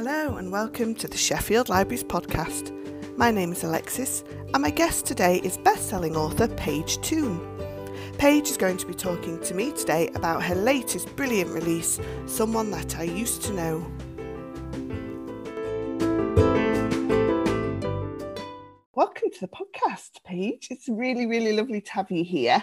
Hello, and welcome to the Sheffield Libraries podcast. My name is Alexis, and my guest today is best-selling author Paige Toon. Paige is going to be talking to me today about her latest brilliant release, Someone That I Used to Know. Welcome to the podcast, Paige. It's really, really lovely to have you here.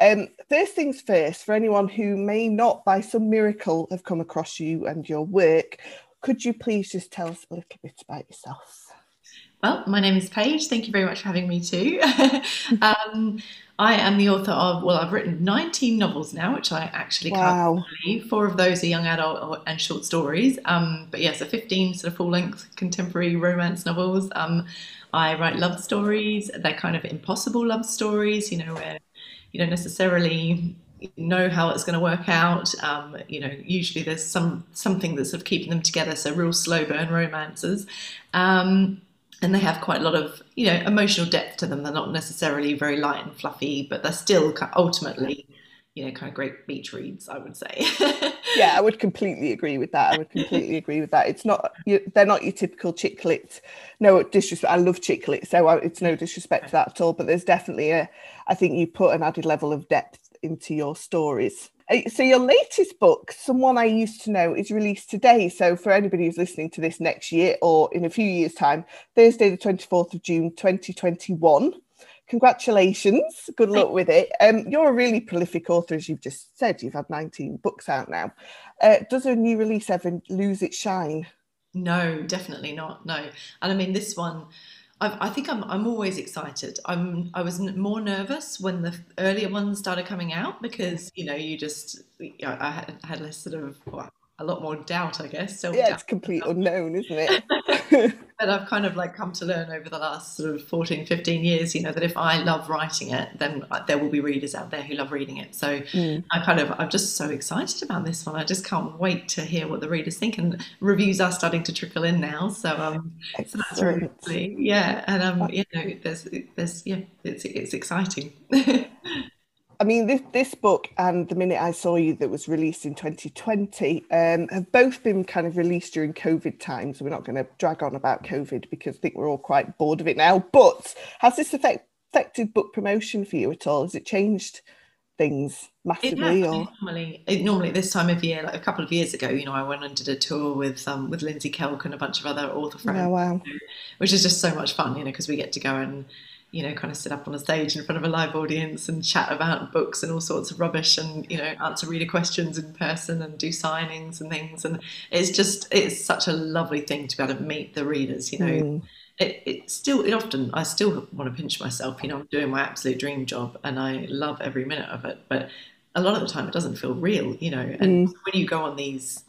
Um, first things first, for anyone who may not, by some miracle, have come across you and your work, could you please just tell us a little bit about yourself? Well, my name is Paige. Thank you very much for having me too. um, I am the author of, well, I've written 19 novels now, which I actually wow. can't believe. Four of those are young adult and short stories. Um, but yes, yeah, so 15 sort of full length contemporary romance novels. Um, I write love stories. They're kind of impossible love stories, you know, where you don't necessarily know how it's going to work out. Um, you know, usually there's some something that's sort of keeping them together. So real slow burn romances, um, and they have quite a lot of you know emotional depth to them. They're not necessarily very light and fluffy, but they're still ultimately you know kind of great beach reads. I would say. yeah, I would completely agree with that. I would completely agree with that. It's not you, they're not your typical chick lit. No disrespect. I love chick lit, so it's no disrespect to that at all. But there's definitely a. I think you put an added level of depth into your stories. Uh, so your latest book, Someone I Used to Know, is released today. So for anybody who's listening to this next year or in a few years' time, Thursday the 24th of June 2021. Congratulations. Good luck with it. Um, you're a really prolific author, as you've just said. You've had 19 books out now. Uh, does a new release ever lose its shine? No, definitely not. No. And I mean, this one, I've, i think I'm, I'm always excited. I'm I was more nervous when the earlier ones started coming out because you know you just I had, had less sort of well, a lot more doubt, I guess. So yeah, it's complete unknown, isn't it? but I've kind of like come to learn over the last sort of 14, 15 years, you know, that if I love writing it, then there will be readers out there who love reading it. So mm. I kind of, I'm just so excited about this one. I just can't wait to hear what the readers think. And reviews are starting to trickle in now. So, um, so that's really, yeah. And, um, you know, there's, there's, yeah, it's, it's exciting. I mean, this, this book and The Minute I Saw You, that was released in 2020, um, have both been kind of released during COVID times. So we're not going to drag on about COVID because I think we're all quite bored of it now. But has this affect, affected book promotion for you at all? Has it changed things massively? or normally, normally this time of year, like a couple of years ago, you know, I went and did a tour with um, with Lindsay Kelk and a bunch of other author friends. Oh, wow! Which is just so much fun, you know, because we get to go and you know, kind of sit up on a stage in front of a live audience and chat about books and all sorts of rubbish and, you know, answer reader questions in person and do signings and things. And it's just, it's such a lovely thing to be able to meet the readers, you know. Mm. It, it still, it often, I still want to pinch myself, you know, I'm doing my absolute dream job and I love every minute of it. But a lot of the time it doesn't feel real, you know. And mm. when you go on these,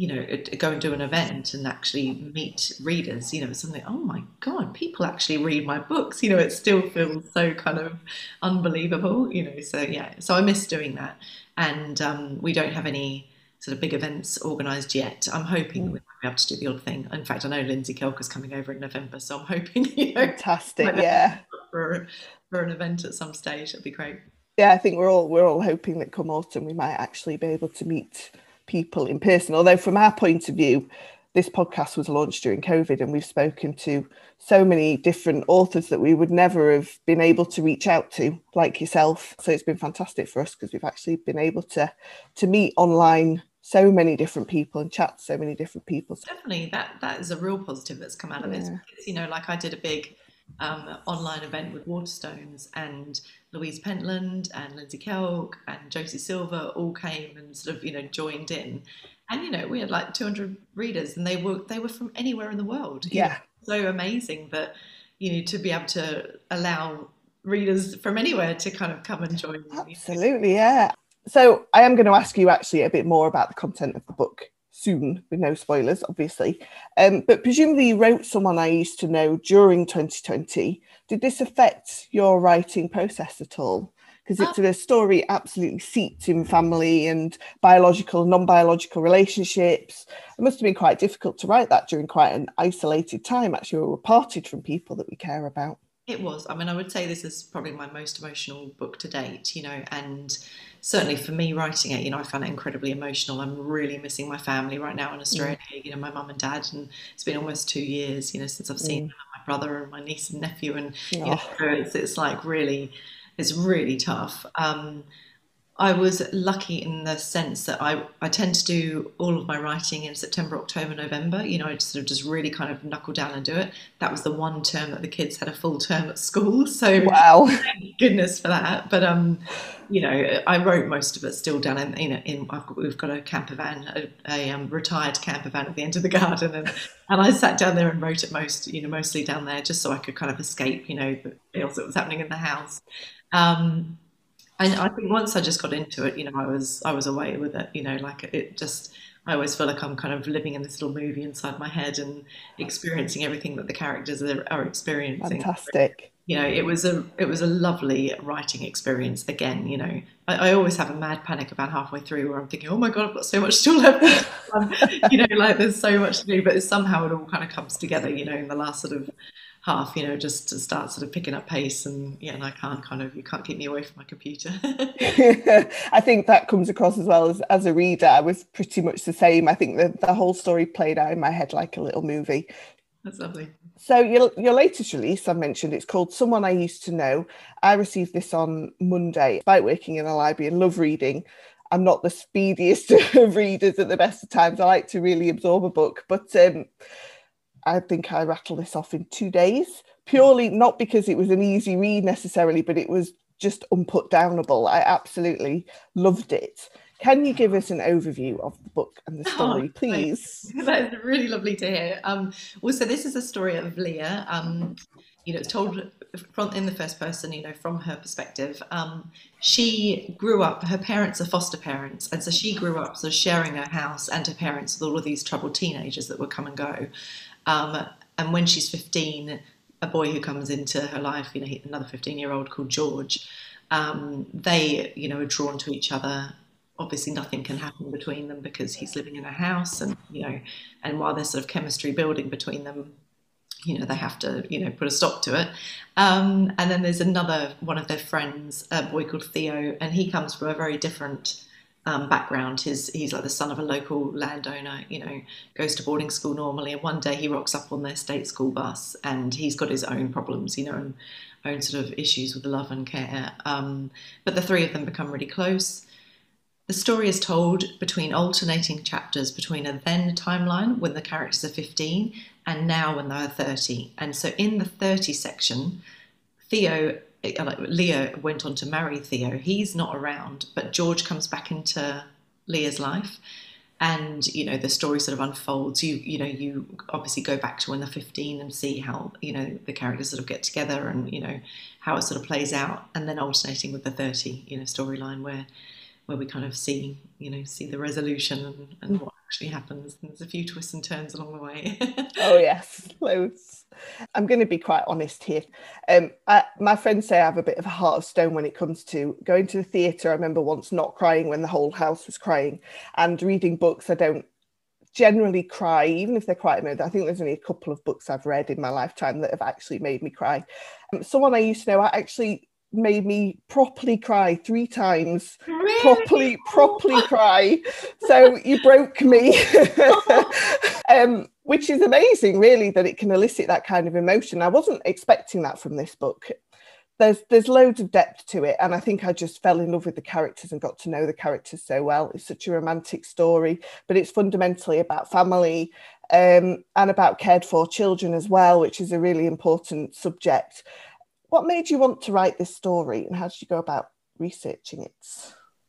you know, go and do an event and actually meet readers, you know, something, oh my God, people actually read my books, you know, it still feels so kind of unbelievable, you know. So, yeah, so I miss doing that. And um, we don't have any sort of big events organised yet. I'm hoping mm. we'll be able to do the odd thing. In fact, I know Lindsay Kelk is coming over in November, so I'm hoping, you know, fantastic, yeah, for, for an event at some stage. That'd be great. Yeah, I think we're all we're all hoping that come autumn we might actually be able to meet people in person. Although, from our point of view, this podcast was launched during COVID, and we've spoken to so many different authors that we would never have been able to reach out to, like yourself. So it's been fantastic for us because we've actually been able to to meet online so many different people and chat to so many different people. Definitely, that that is a real positive that's come out of yeah. this. Because, you know, like I did a big um, online event with Waterstones, and Louise Pentland and Lindsay Kelk and Josie Silver all came and sort of you know joined in, and you know we had like 200 readers, and they were they were from anywhere in the world. Yeah, so amazing that you know to be able to allow readers from anywhere to kind of come and join. Absolutely, yeah. So I am going to ask you actually a bit more about the content of the book soon, with no spoilers, obviously. Um, but presumably, you wrote someone I used to know during 2020. Did this affect your writing process at all? Because it's a story absolutely seeped in family and biological, and non biological relationships. It must have been quite difficult to write that during quite an isolated time. Actually, we were parted from people that we care about. It was. I mean, I would say this is probably my most emotional book to date, you know, and certainly for me writing it, you know, I found it incredibly emotional. I'm really missing my family right now in Australia, mm. you know, my mum and dad, and it's been almost two years, you know, since I've seen mm. my brother and my niece and nephew, and oh. you know, it's, it's like really, it's really tough. Um, I was lucky in the sense that I, I tend to do all of my writing in September, October, November. You know, I sort of just really kind of knuckle down and do it. That was the one term that the kids had a full term at school. So wow, goodness for that. But um, you know, I wrote most of it still down in you know in got, we've got a camper van, a, a um, retired camper van at the end of the garden, and and I sat down there and wrote it most you know mostly down there just so I could kind of escape you know the chaos that was happening in the house. Um, and I think once I just got into it, you know, I was I was away with it. You know, like it just. I always feel like I'm kind of living in this little movie inside my head and experiencing everything that the characters are, are experiencing. Fantastic. You know, it was a it was a lovely writing experience. Again, you know, I, I always have a mad panic about halfway through where I'm thinking, oh my god, I've got so much still left. um, you know, like there's so much to do, but somehow it all kind of comes together. You know, in the last sort of half, you know, just to start sort of picking up pace. And yeah, and I can't kind of, you can't keep me away from my computer. I think that comes across as well as, as a reader. I was pretty much the same. I think the, the whole story played out in my head like a little movie. That's lovely. So your your latest release, I mentioned, it's called Someone I Used to Know. I received this on Monday. Despite working in a library and love reading, I'm not the speediest of readers at the best of times. I like to really absorb a book, but um, I think I rattled this off in two days, purely not because it was an easy read necessarily, but it was just unputdownable. I absolutely loved it. Can you give us an overview of the book and the oh, story, oh, please? That is really lovely to hear. Um, well, so this is a story of Leah. Um, you know, it's told from in the first person. You know, from her perspective. Um, she grew up. Her parents are foster parents, and so she grew up sort of sharing her house and her parents with all of these troubled teenagers that would come and go. Um, and when she's 15, a boy who comes into her life, you know, another 15 year old called George, um, they, you know, are drawn to each other. Obviously, nothing can happen between them because he's living in a house, and you know, and while there's sort of chemistry building between them, you know, they have to, you know, put a stop to it. Um, and then there's another one of their friends, a boy called Theo, and he comes from a very different um, background. His, he's like the son of a local landowner, you know, goes to boarding school normally. And one day he rocks up on their state school bus and he's got his own problems, you know, and own sort of issues with the love and care. Um, but the three of them become really close. The story is told between alternating chapters between a then timeline when the characters are 15 and now when they're 30. And so in the 30 section, Theo like Leah went on to marry Theo. He's not around, but George comes back into Leah's life, and you know the story sort of unfolds. You you know you obviously go back to when they're fifteen and see how you know the characters sort of get together and you know how it sort of plays out, and then alternating with the thirty you know storyline where where we kind of see you know see the resolution and, and what actually happens. And there's a few twists and turns along the way. oh yes, loads. I'm going to be quite honest here. Um, I, my friends say I have a bit of a heart of stone when it comes to going to the theatre. I remember once not crying when the whole house was crying, and reading books. I don't generally cry, even if they're quite emotional. I think there's only a couple of books I've read in my lifetime that have actually made me cry. Um, someone I used to know, I actually made me properly cry three times. Really? properly properly cry. So you broke me. Um, which is amazing really that it can elicit that kind of emotion. I wasn't expecting that from this book. There's there's loads of depth to it and i think i just fell in love with the characters and got to know the characters so well. It's such a romantic story but it's fundamentally about family um, and about cared for children as well which is a really important subject what made you want to write this story and how did you go about researching it?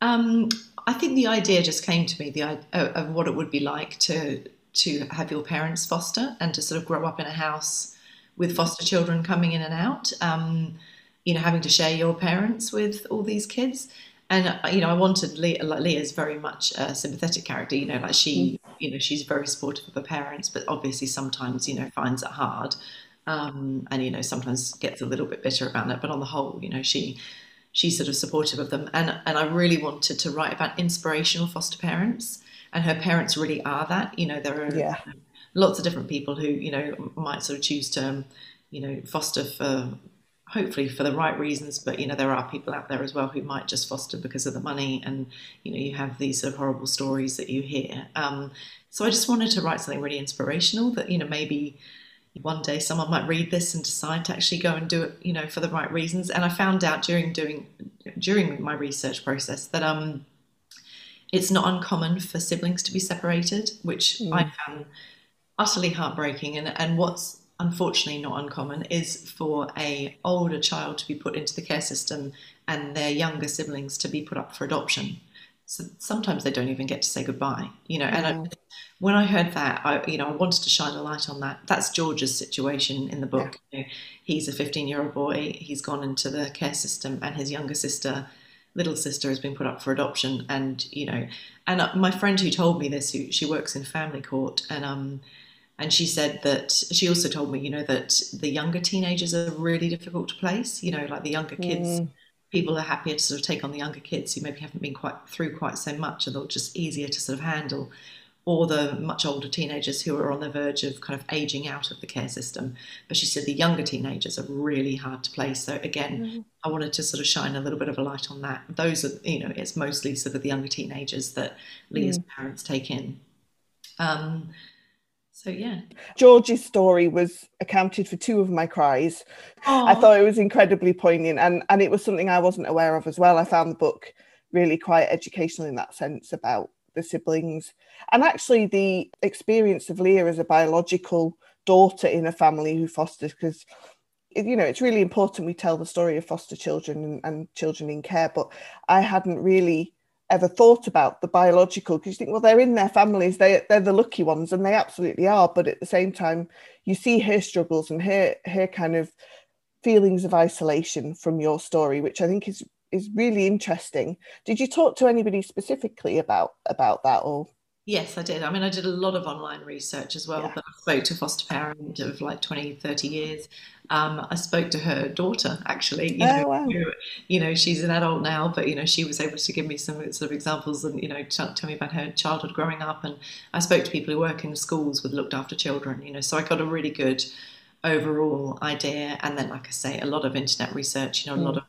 Um, I think the idea just came to me the uh, of what it would be like to to have your parents foster and to sort of grow up in a house with foster children coming in and out. Um, you know, having to share your parents with all these kids. And uh, you know, I wanted Leah. Like Leah's very much a sympathetic character. You know, like she, mm. you know, she's very supportive of her parents, but obviously sometimes, you know, finds it hard um, and you know sometimes gets a little bit bitter about it. But on the whole, you know she she's sort of supportive of them, and and I really wanted to write about inspirational foster parents, and her parents really are that. You know there are yeah. lots of different people who you know might sort of choose to you know foster for hopefully for the right reasons but you know there are people out there as well who might just foster because of the money and you know you have these sort of horrible stories that you hear um, so i just wanted to write something really inspirational that you know maybe one day someone might read this and decide to actually go and do it you know for the right reasons. And i found out during doing during my research process that um it's not uncommon for siblings to be separated which mm. i found utterly heartbreaking. And and what's unfortunately not uncommon is for a older child to be put into the care system and their younger siblings to be put up for adoption so sometimes they don't even get to say goodbye you know and I, when i heard that i you know i wanted to shine a light on that that's george's situation in the book yeah. you know, he's a 15 year old boy he's gone into the care system and his younger sister little sister has been put up for adoption and you know and uh, my friend who told me this who she works in family court and um and she said that she also told me, you know, that the younger teenagers are really difficult to place. You know, like the younger kids, mm. People are happier to sort of take on the younger kids who maybe haven't been quite through quite so much, and they're just easier to sort of handle. Or the much older teenagers who are on the verge of kind of aging out of the care system. But she said the younger teenagers are really hard to place. So again, mm. I wanted to sort of shine a little bit of a light on that. Those are, you know, it's mostly sort of the younger teenagers that Leah's mm. parents take in. Um, so yeah. George's story was accounted for two of my cries. Aww. I thought it was incredibly poignant and, and it was something I wasn't aware of as well. I found the book really quite educational in that sense about the siblings and actually the experience of Leah as a biological daughter in a family who fosters because you know it's really important we tell the story of foster children and, and children in care but I hadn't really ever thought about the biological because you think well they're in their families they, they're the lucky ones and they absolutely are but at the same time you see her struggles and her her kind of feelings of isolation from your story which i think is is really interesting did you talk to anybody specifically about about that or Yes, I did. I mean, I did a lot of online research as well, yeah. but I spoke to a foster parent of like 20, 30 years. Um, I spoke to her daughter, actually. You, oh, know, wow. who, you know, she's an adult now, but, you know, she was able to give me some sort of examples and, you know, t- tell me about her childhood growing up. And I spoke to people who work in schools with looked after children, you know, so I got a really good overall idea. And then, like I say, a lot of internet research, you know, a mm. lot of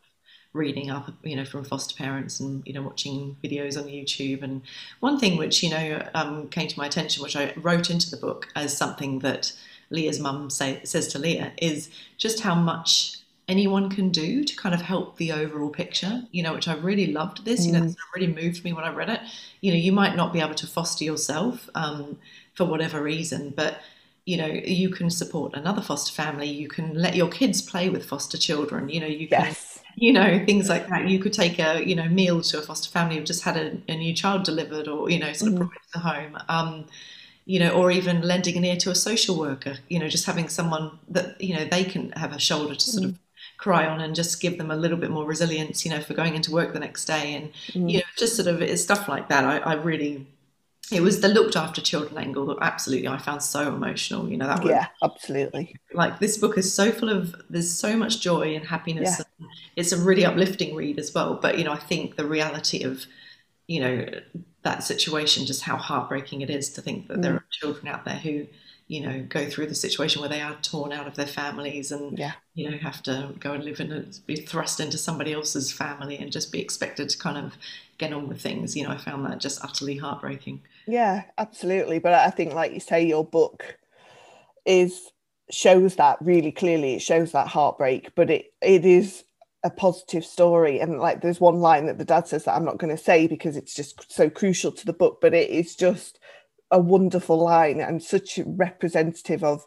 reading up, you know, from foster parents and you know watching videos on YouTube. And one thing which you know um, came to my attention, which I wrote into the book as something that Leah's mum say, says to Leah, is just how much anyone can do to kind of help the overall picture. You know, which I really loved. This, you know, this really moved me when I read it. You know, you might not be able to foster yourself um, for whatever reason, but you know you can support another foster family you can let your kids play with foster children you know you can yes you know things like that you could take a you know meal to a foster family who just had a, a new child delivered or you know sort of mm. brought to the home um, you know or even lending an ear to a social worker you know just having someone that you know they can have a shoulder to sort mm. of cry on and just give them a little bit more resilience you know for going into work the next day and mm. you know just sort of it's stuff like that I, I really it was the looked after children angle that absolutely I found so emotional. You know that was. yeah, absolutely. Like this book is so full of there's so much joy and happiness. Yeah. And it's a really uplifting read as well. But you know, I think the reality of you know that situation, just how heartbreaking it is to think that mm. there are children out there who you know go through the situation where they are torn out of their families and yeah. you know have to go and live in a, be thrust into somebody else's family and just be expected to kind of get on with things. You know, I found that just utterly heartbreaking. Yeah, absolutely. But I think, like you say, your book is shows that really clearly. It shows that heartbreak, but it it is a positive story. And like, there's one line that the dad says that I'm not going to say because it's just so crucial to the book, but it is just a wonderful line and such representative of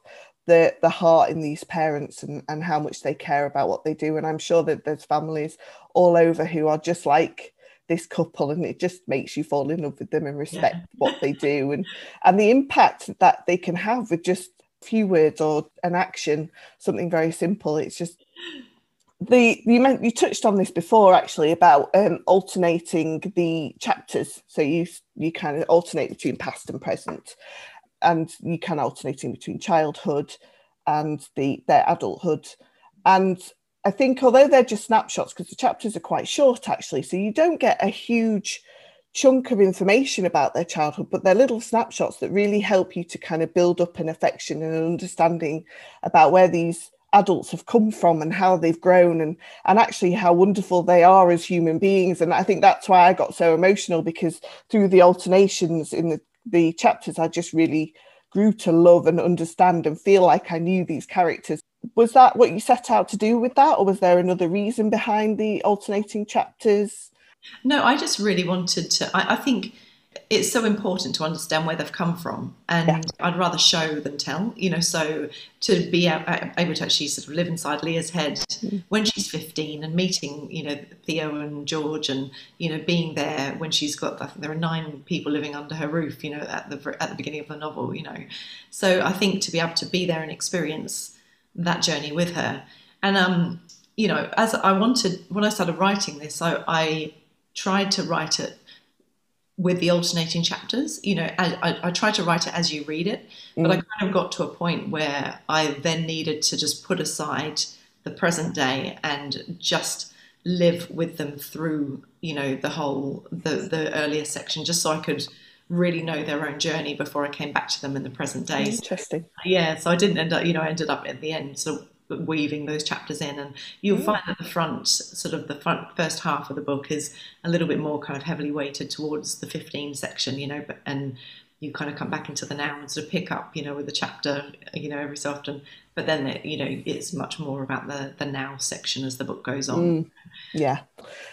the the heart in these parents and, and how much they care about what they do and i'm sure that there's families all over who are just like this couple and it just makes you fall in love with them and respect yeah. what they do and and the impact that they can have with just a few words or an action something very simple it's just the you meant you touched on this before actually about um, alternating the chapters. So you you kind of alternate between past and present and you can alternating between childhood and the their adulthood. And I think although they're just snapshots, because the chapters are quite short actually, so you don't get a huge chunk of information about their childhood, but they're little snapshots that really help you to kind of build up an affection and an understanding about where these adults have come from and how they've grown and and actually how wonderful they are as human beings. And i think that's why i got so emotional because through the alternations in the, the chapters i just really grew to love and understand and feel like i knew these characters. Was that what you set out to do with that or was there another reason behind the alternating chapters? No i just really wanted to i, I think it's so important to understand where they've come from and yeah. i'd rather show than tell you know so to be able to actually sort of live inside leah's head mm. when she's 15 and meeting you know theo and george and you know being there when she's got I think there are nine people living under her roof you know at the at the beginning of the novel you know so i think to be able to be there and experience that journey with her and um you know as i wanted when i started writing this i, I tried to write it with the alternating chapters. You know, I, I, I try to write it as you read it, but I mm. kind of got to a point where I then needed to just put aside the present day and just live with them through, you know, the whole the the earlier section, just so I could really know their own journey before I came back to them in the present day. Interesting. Yeah, so I didn't end up, you know, I ended up at the end of weaving those chapters in and you'll mm. find that the front sort of the front first half of the book is a little bit more kind of heavily weighted towards the 15 section you know but and you kind of come back into the now and sort of pick up you know with the chapter you know every so often but then it, you know it's much more about the the now section as the book goes on mm. Yeah.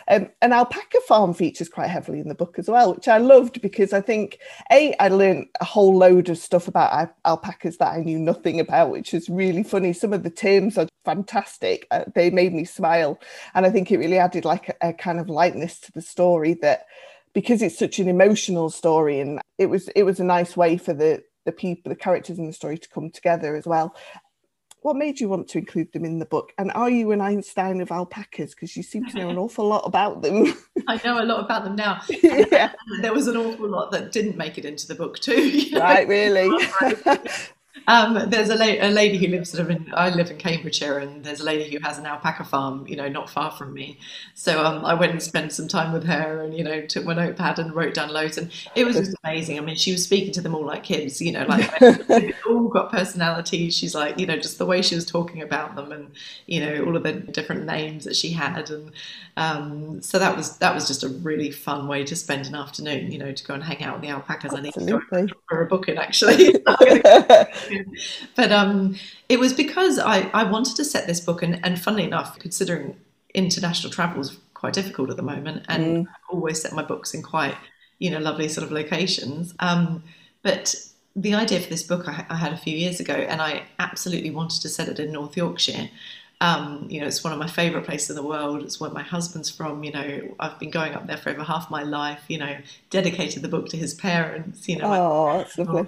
Um, an alpaca farm features quite heavily in the book as well, which I loved because I think, A, I learned a whole load of stuff about alpacas that I knew nothing about, which is really funny. Some of the terms are fantastic. Uh, they made me smile. And I think it really added like a, a kind of lightness to the story that because it's such an emotional story and it was it was a nice way for the the people the characters in the story to come together as well what made you want to include them in the book? And are you an Einstein of alpacas? Because you seem to know an awful lot about them. I know a lot about them now. yeah. There was an awful lot that didn't make it into the book too. You know? Right, really. Um, there's a, la- a, lady who lives sort of in, I live in Cambridgeshire, and there's a lady who has an alpaca farm, you know, not far from me. So um, I went and spent some time with her, and you know, took my notepad and wrote down loads, and it was just amazing. I mean, she was speaking to them all like kids, you know, like all got personalities. She's like, you know, just the way she was talking about them, and you know, all of the different names that she had, and um, so that was that was just a really fun way to spend an afternoon, you know, to go and hang out with the alpacas. Absolutely. I need to go for a booking actually. but um, it was because I, I wanted to set this book, and, and funnily enough, considering international travel is quite difficult at the moment, and mm. I always set my books in quite you know lovely sort of locations. Um, but the idea for this book I, I, had a few years ago, and I absolutely wanted to set it in North Yorkshire. Um, you know, it's one of my favourite places in the world. It's where my husband's from. You know, I've been going up there for over half my life. You know, dedicated the book to his parents. You know, oh, that's lovely.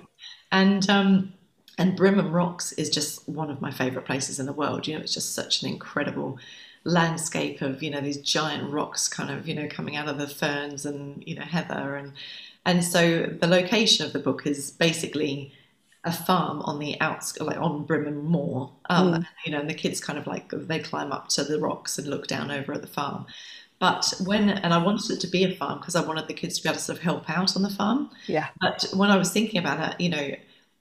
And um, and Brimham Rocks is just one of my favourite places in the world. You know, it's just such an incredible landscape of you know these giant rocks, kind of you know coming out of the ferns and you know heather and and so the location of the book is basically a farm on the outskirts, like on Brimham Moor. Um, mm. You know, and the kids kind of like they climb up to the rocks and look down over at the farm. But when, and I wanted it to be a farm because I wanted the kids to be able to sort of help out on the farm. Yeah. But when I was thinking about it, you know,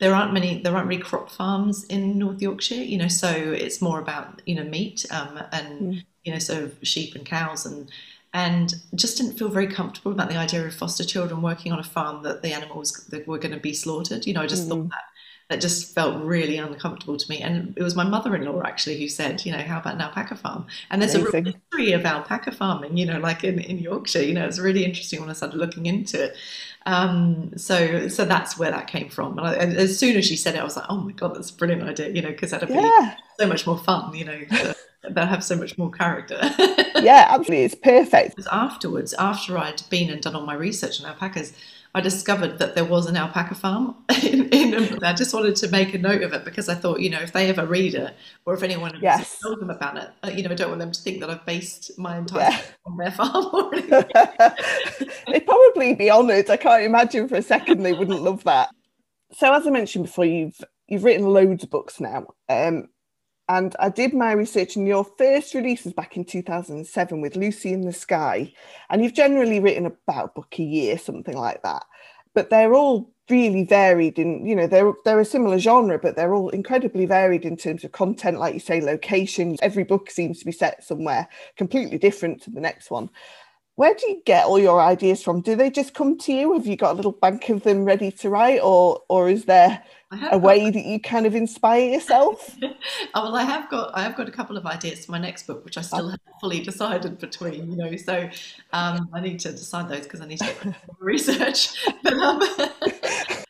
there aren't many there aren't really crop farms in North Yorkshire, you know, so it's more about you know meat um, and mm. you know sort of sheep and cows and and just didn't feel very comfortable about the idea of foster children working on a farm that the animals that were going to be slaughtered. You know, I just mm. thought that that just felt really uncomfortable to me. And it was my mother-in-law actually who said, you know, how about an alpaca farm? And there's Amazing. a real history of alpaca farming, you know, like in, in Yorkshire. You know, it's really interesting when I started looking into it. Um, so so that's where that came from. And, I, and, as soon as she said it, I was like, oh my god, that's a brilliant idea, you know, because that'd be yeah. so much more fun, you know. that have so much more character. yeah, absolutely, it's perfect. Afterwards, after I'd been and done all my research on alpacas, I discovered that there was an alpaca farm. In, in, I just wanted to make a note of it because I thought, you know, if they ever read it or if anyone yes. told them about it, uh, you know, I don't want them to think that I've based my entire yeah. on their farm or anything. They'd probably be honoured. I can't imagine for a second they wouldn't love that. So, as I mentioned before, you've you've written loads of books now. Um, and I did my research, and your first release was back in 2007 with Lucy in the Sky. And you've generally written about a book a year, something like that. but they're all really varied in you know they're they're a similar genre but they're all incredibly varied in terms of content like you say location every book seems to be set somewhere completely different to the next one where do you get all your ideas from? Do they just come to you? Have you got a little bank of them ready to write or or is there a way that you kind of inspire yourself? Oh, well i have got i have got a couple of ideas for my next book which i still haven't fully decided between you know so um, i need to decide those because i need to research. But, um,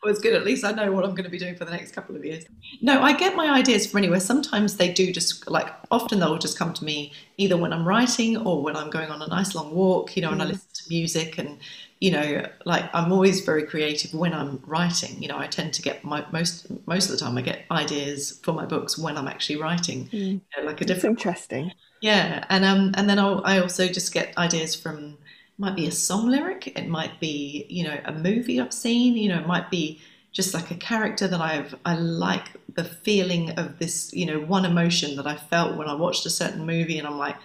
it's good. At least I know what I'm going to be doing for the next couple of years. No, I get my ideas from anywhere. Sometimes they do just like often they'll just come to me either when I'm writing or when I'm going on a nice long walk, you know, and I mm. listen to music and you know, like I'm always very creative when I'm writing. You know, I tend to get my most most of the time I get ideas for my books when I'm actually writing. Mm. You know, like a different That's interesting. Yeah, and um and then I'll, I also just get ideas from might be a song lyric, it might be, you know, a movie I've seen, you know, it might be just like a character that I've I like the feeling of this, you know, one emotion that I felt when I watched a certain movie and I'm like,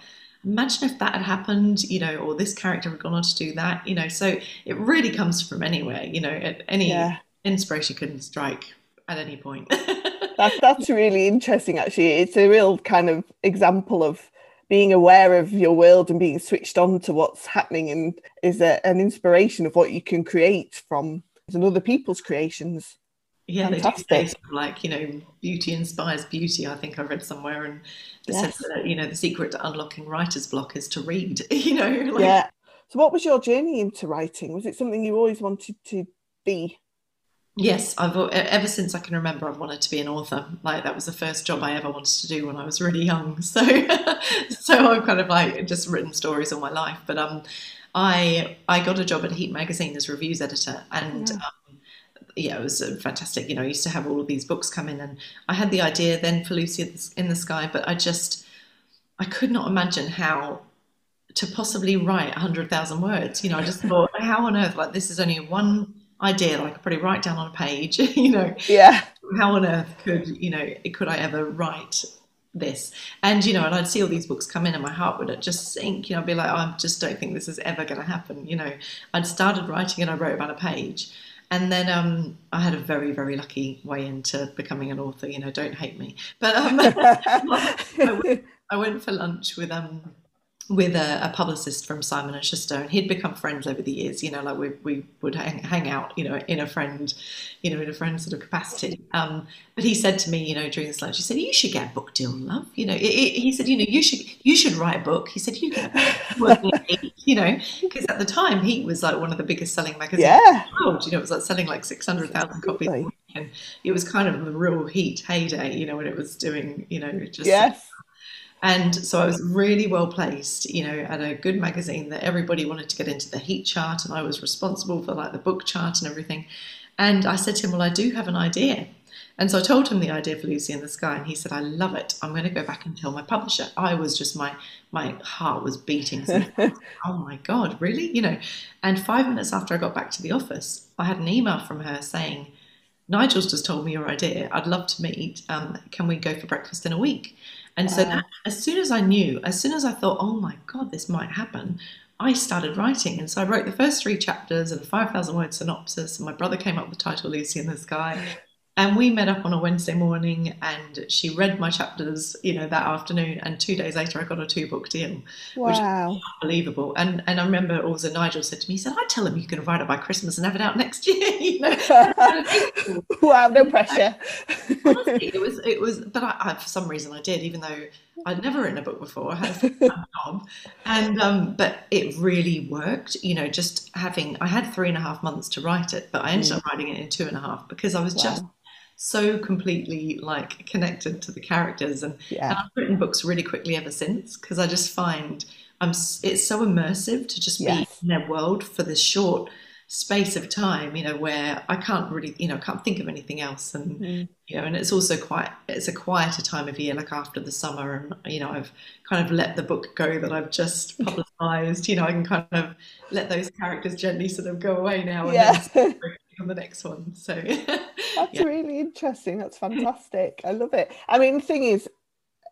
imagine if that had happened, you know, or this character had gone on to do that, you know. So it really comes from anywhere, you know, at any yeah. inspiration can strike at any point. that, that's really interesting actually. It's a real kind of example of being aware of your world and being switched on to what's happening and is a, an inspiration of what you can create from and other people's creations. Yeah, Fantastic. they do say like you know, beauty inspires beauty. I think I read somewhere, and it yes. says that you know the secret to unlocking writer's block is to read. You know, like... yeah. So, what was your journey into writing? Was it something you always wanted to be? Yes, I've ever since I can remember, I've wanted to be an author. Like that was the first job I ever wanted to do when I was really young. So, so I've kind of like just written stories all my life. But um, I I got a job at Heat magazine as reviews editor, and yeah. Um, yeah, it was uh, fantastic. You know, I used to have all of these books come in, and I had the idea then for Lucy in the Sky, but I just I could not imagine how to possibly write hundred thousand words. You know, I just thought, how on earth? Like this is only one idea that I could probably write down on a page, you know. Yeah. How on earth could, you know, could I ever write this? And, you know, and I'd see all these books come in and my heart would just sink, you know, I'd be like, oh, I just don't think this is ever going to happen. You know, I'd started writing and I wrote about a page. And then um, I had a very, very lucky way into becoming an author. You know, don't hate me. But um, I, went, I, went, for lunch with um, with a, a, publicist from Simon and Schuster, and he'd become friends over the years. You know, like we, we would hang, hang out, you know, in a friend, you know, in a friend sort of capacity. Um, but he said to me, you know, during this lunch, he said, "You should get a book deal, love." You know, it, it, he said, "You know, you should you should write a book." He said, "You get working you know, because at the time he was like one of the biggest selling magazines yeah. in the world. You know, it was like selling like six hundred thousand copies. And it was kind of the real heat heyday, you know, when it was doing, you know, just yes and so I was really well placed, you know, at a good magazine that everybody wanted to get into the heat chart, and I was responsible for like the book chart and everything. And I said to him, Well, I do have an idea. And so I told him the idea for Lucy in the Sky, and he said, I love it. I'm going to go back and tell my publisher. I was just, my my heart was beating. So oh my God, really? You know. And five minutes after I got back to the office, I had an email from her saying, Nigel's just told me your idea. I'd love to meet. Um, can we go for breakfast in a week? And so that, as soon as I knew, as soon as I thought, oh my God, this might happen, I started writing. And so I wrote the first three chapters and a 5,000 word synopsis. And my brother came up with the title Lucy in the Sky. And we met up on a Wednesday morning and she read my chapters, you know, that afternoon. And two days later, I got a two book deal, wow. which unbelievable. And and I remember also Nigel said to me, he said, I tell him you can write it by Christmas and have it out next year. you know? wow, no pressure. Honestly, it was, it was, but I, I, for some reason I did, even though I'd never written a book before. I had a job, and um, but it really worked. You know, just having I had three and a half months to write it, but I ended mm. up writing it in two and a half because I was wow. just so completely like connected to the characters and, yeah. and I've written books really quickly ever since because I just find I'm it's so immersive to just yes. be in their world for this short space of time you know where I can't really you know can't think of anything else and mm. you know and it's also quite it's a quieter time of year like after the summer and you know I've kind of let the book go that I've just publicized you know I can kind of let those characters gently sort of go away now and yeah. then on the next one. So that's yeah. really interesting. That's fantastic. I love it. I mean, the thing is,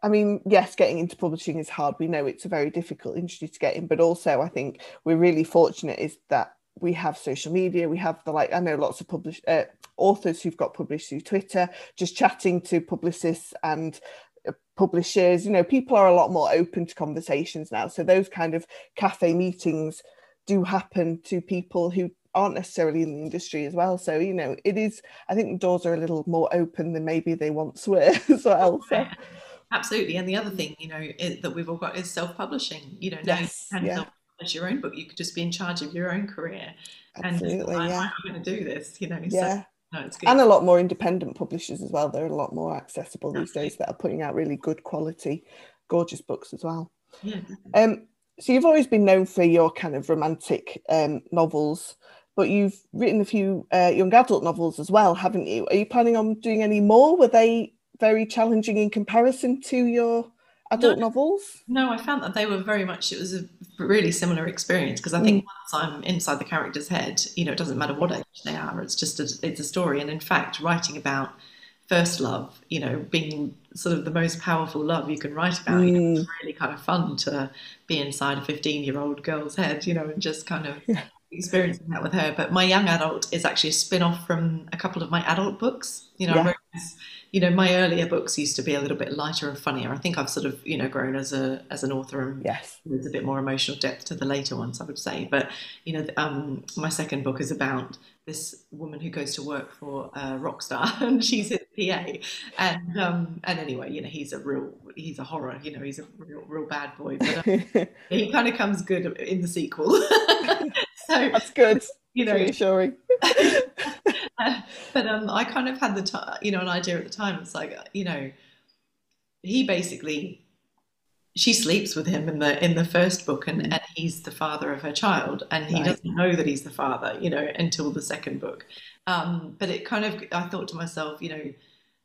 I mean, yes, getting into publishing is hard. We know it's a very difficult industry to get in, but also I think we're really fortunate is that we have social media we have the like i know lots of publish uh, authors who've got published through twitter just chatting to publicists and uh, publishers you know people are a lot more open to conversations now. So those kind of cafe meetings do happen to people who aren't necessarily in the industry as well. So you know it is i think the doors are a little more open than maybe they once were as well so. absolutely. And the other thing you know that we've all got is self-publishing you know now yes, you can yeah as your own book. You could just be in charge of your own career. Absolutely, and yeah. I'm going to do this, you know. Yeah. So, no, and a lot more independent publishers as well. They're a lot more accessible these days that are putting out really good quality, gorgeous books as well. Yeah. Um, so you've always been known for your kind of romantic um, novels, but you've written a few uh, young adult novels as well, haven't you? Are you planning on doing any more? Were they very challenging in comparison to your adult no, novels? No, I found that they were very much. It was a really similar experience because I think mm. once I'm inside the character's head, you know, it doesn't matter what age they are. It's just a, it's a story, and in fact, writing about first love, you know, being sort of the most powerful love you can write about, mm. you know, it's mm. really kind of fun to be inside a 15 year old girl's head, you know, and just kind of. Yeah. Experiencing that with her, but my young adult is actually a spin off from a couple of my adult books. You know, yeah you know, my earlier books used to be a little bit lighter and funnier. I think I've sort of, you know, grown as a as an author and yes. there's a bit more emotional depth to the later ones, I would say. But you know, um, my second book is about this woman who goes to work for a rock star and she's his PA. And um, and anyway, you know, he's a real he's a horror. You know, he's a real real bad boy. But uh, he kind of comes good in the sequel. so that's good. You know, reassuring. but um, I kind of had the t- you know an idea at the time. It's like you know, he basically she sleeps with him in the in the first book, and, and he's the father of her child, and he right. doesn't know that he's the father, you know, until the second book. Um, but it kind of I thought to myself, you know.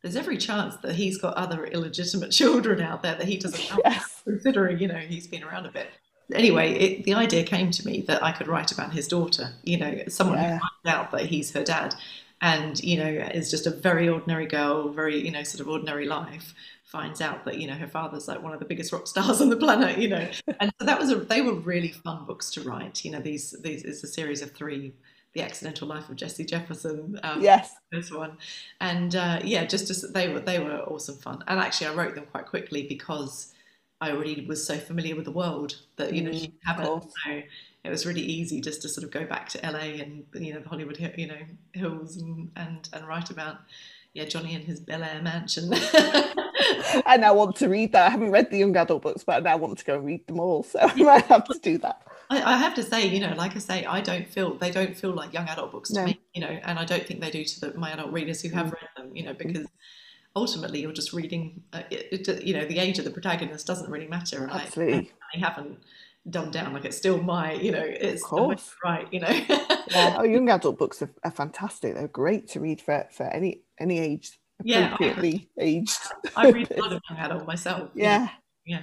There's every chance that he's got other illegitimate children out there that he doesn't know, yes. considering you know he's been around a bit anyway, it, the idea came to me that I could write about his daughter. You know, someone yeah. who finds out that he's her dad, and you know is just a very ordinary girl very you know sort of ordinary life finds out that you know her father's like one of the biggest rock stars on the planet you know. And so that was a they were really fun books to write you know these these is a series of three the accidental life of Jessie Jefferson um, yes. this one. And uh, yeah just as they were they were awesome fun. And actually I wrote them quite quickly because I already was so familiar with the world that you know mm, haven't so it was really easy just to sort of go back to LA and you know the Hollywood you know hills and and, and write about yeah Johnny and his Bel Air mansion. I now want to read that. I haven't read the young adult books, but I now want to go read them all. So I might have to do that. I, I, have to say, you know, like I say, I don't feel they don't feel like young adult books to no. me, you know, and I don't think they do to the, my adult readers who have mm. read them, you know, because ultimately you're just reading, uh, it, it, you know, the age of the protagonist doesn't really matter. And Absolutely. I, I haven't dumbed down. Like it's still my, you know, it's right, you know. yeah. Oh, young adult books are, are, fantastic. They're great to read for for any any age, appropriately yeah, aged. I read a lot of young adult myself. Yeah. Yeah.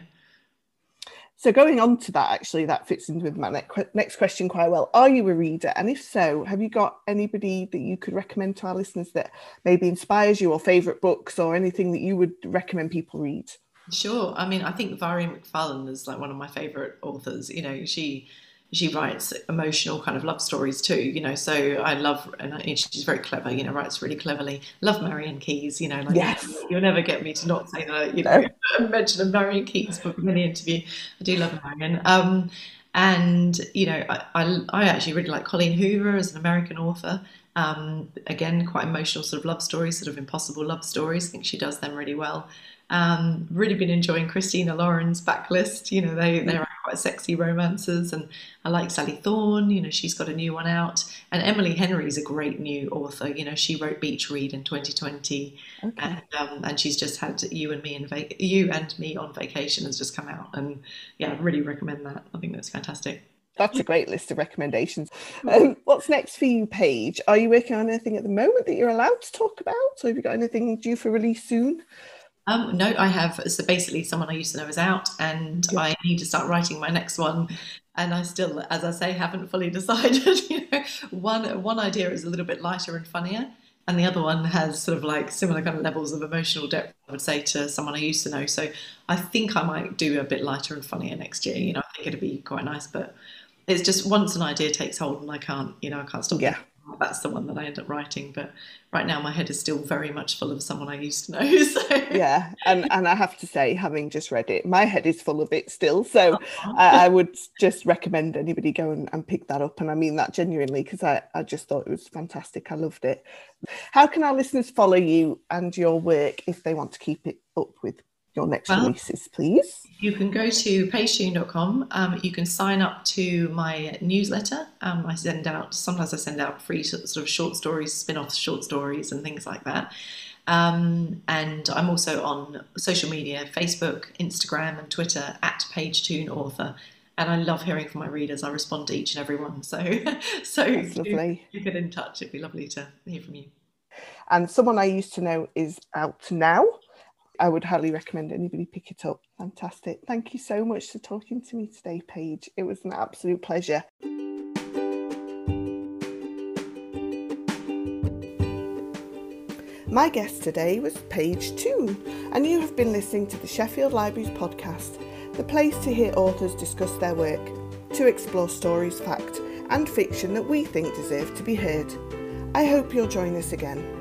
So going on to that, actually, that fits into with my next question quite well. Are you a reader? And if so, have you got anybody that you could recommend to our listeners that maybe inspires you or favourite books or anything that you would recommend people read? Sure. I mean, I think Mhairi McFarlane is like one of my favorite authors. You know, she she writes emotional kind of love stories too. You know, so I love and she's very clever. You know, writes really cleverly. Love Marian Keyes. You know, like yes. you'll never get me to not say that. You know, no. mention of Marian Keyes book in the interview. I do love Marian. Um, and you know, I, I, I actually really like Colleen Hoover as an American author. Um, again, quite emotional sort of love stories, sort of impossible love stories. I think she does them really well. Um, really been enjoying Christina Lauren's backlist. You know, they they're quite sexy romances, and I like Sally Thorne. You know, she's got a new one out, and Emily Henry is a great new author. You know, she wrote Beach Read in 2020, okay. and um, and she's just had you and me vac- you and me on vacation has just come out, and yeah, I really recommend that. I think that's fantastic. That's a great list of recommendations. Um, what's next for you, Paige? Are you working on anything at the moment that you're allowed to talk about? So have you got anything due for release soon? Um, no, I have. So basically, someone I used to know is out, and yeah. I need to start writing my next one. And I still, as I say, haven't fully decided. you know, one one idea is a little bit lighter and funnier, and the other one has sort of like similar kind of levels of emotional depth. I would say to someone I used to know. So I think I might do a bit lighter and funnier next year. You know, I think it'd be quite nice, but it's just once an idea takes hold and I can't, you know, I can't stop. Yeah. That's the one that I end up writing. But right now, my head is still very much full of someone I used to know. So. Yeah, and and I have to say, having just read it, my head is full of it still. So uh-huh. I, I, would just recommend anybody go and, and pick that up, and I mean that genuinely because I I just thought it was fantastic. I loved it. How can our listeners follow you and your work if they want to keep it up with your next well, releases, please? You can go to paigetoon.com. Um, you can sign up to my newsletter. Um, I send out, sometimes I send out free sort of short stories, spin off short stories, and things like that. Um, and I'm also on social media Facebook, Instagram, and Twitter at PaigeToon Author. And I love hearing from my readers. I respond to each and every one. So, so That's lovely. You, you get in touch. It'd be lovely to hear from you. And someone I used to know is out now. I would highly recommend anybody pick it up. Fantastic. Thank you so much for talking to me today, Paige. It was an absolute pleasure. My guest today was Paige Toon, and you have been listening to the Sheffield Libraries podcast, the place to hear authors discuss their work, to explore stories, fact, and fiction that we think deserve to be heard. I hope you'll join us again.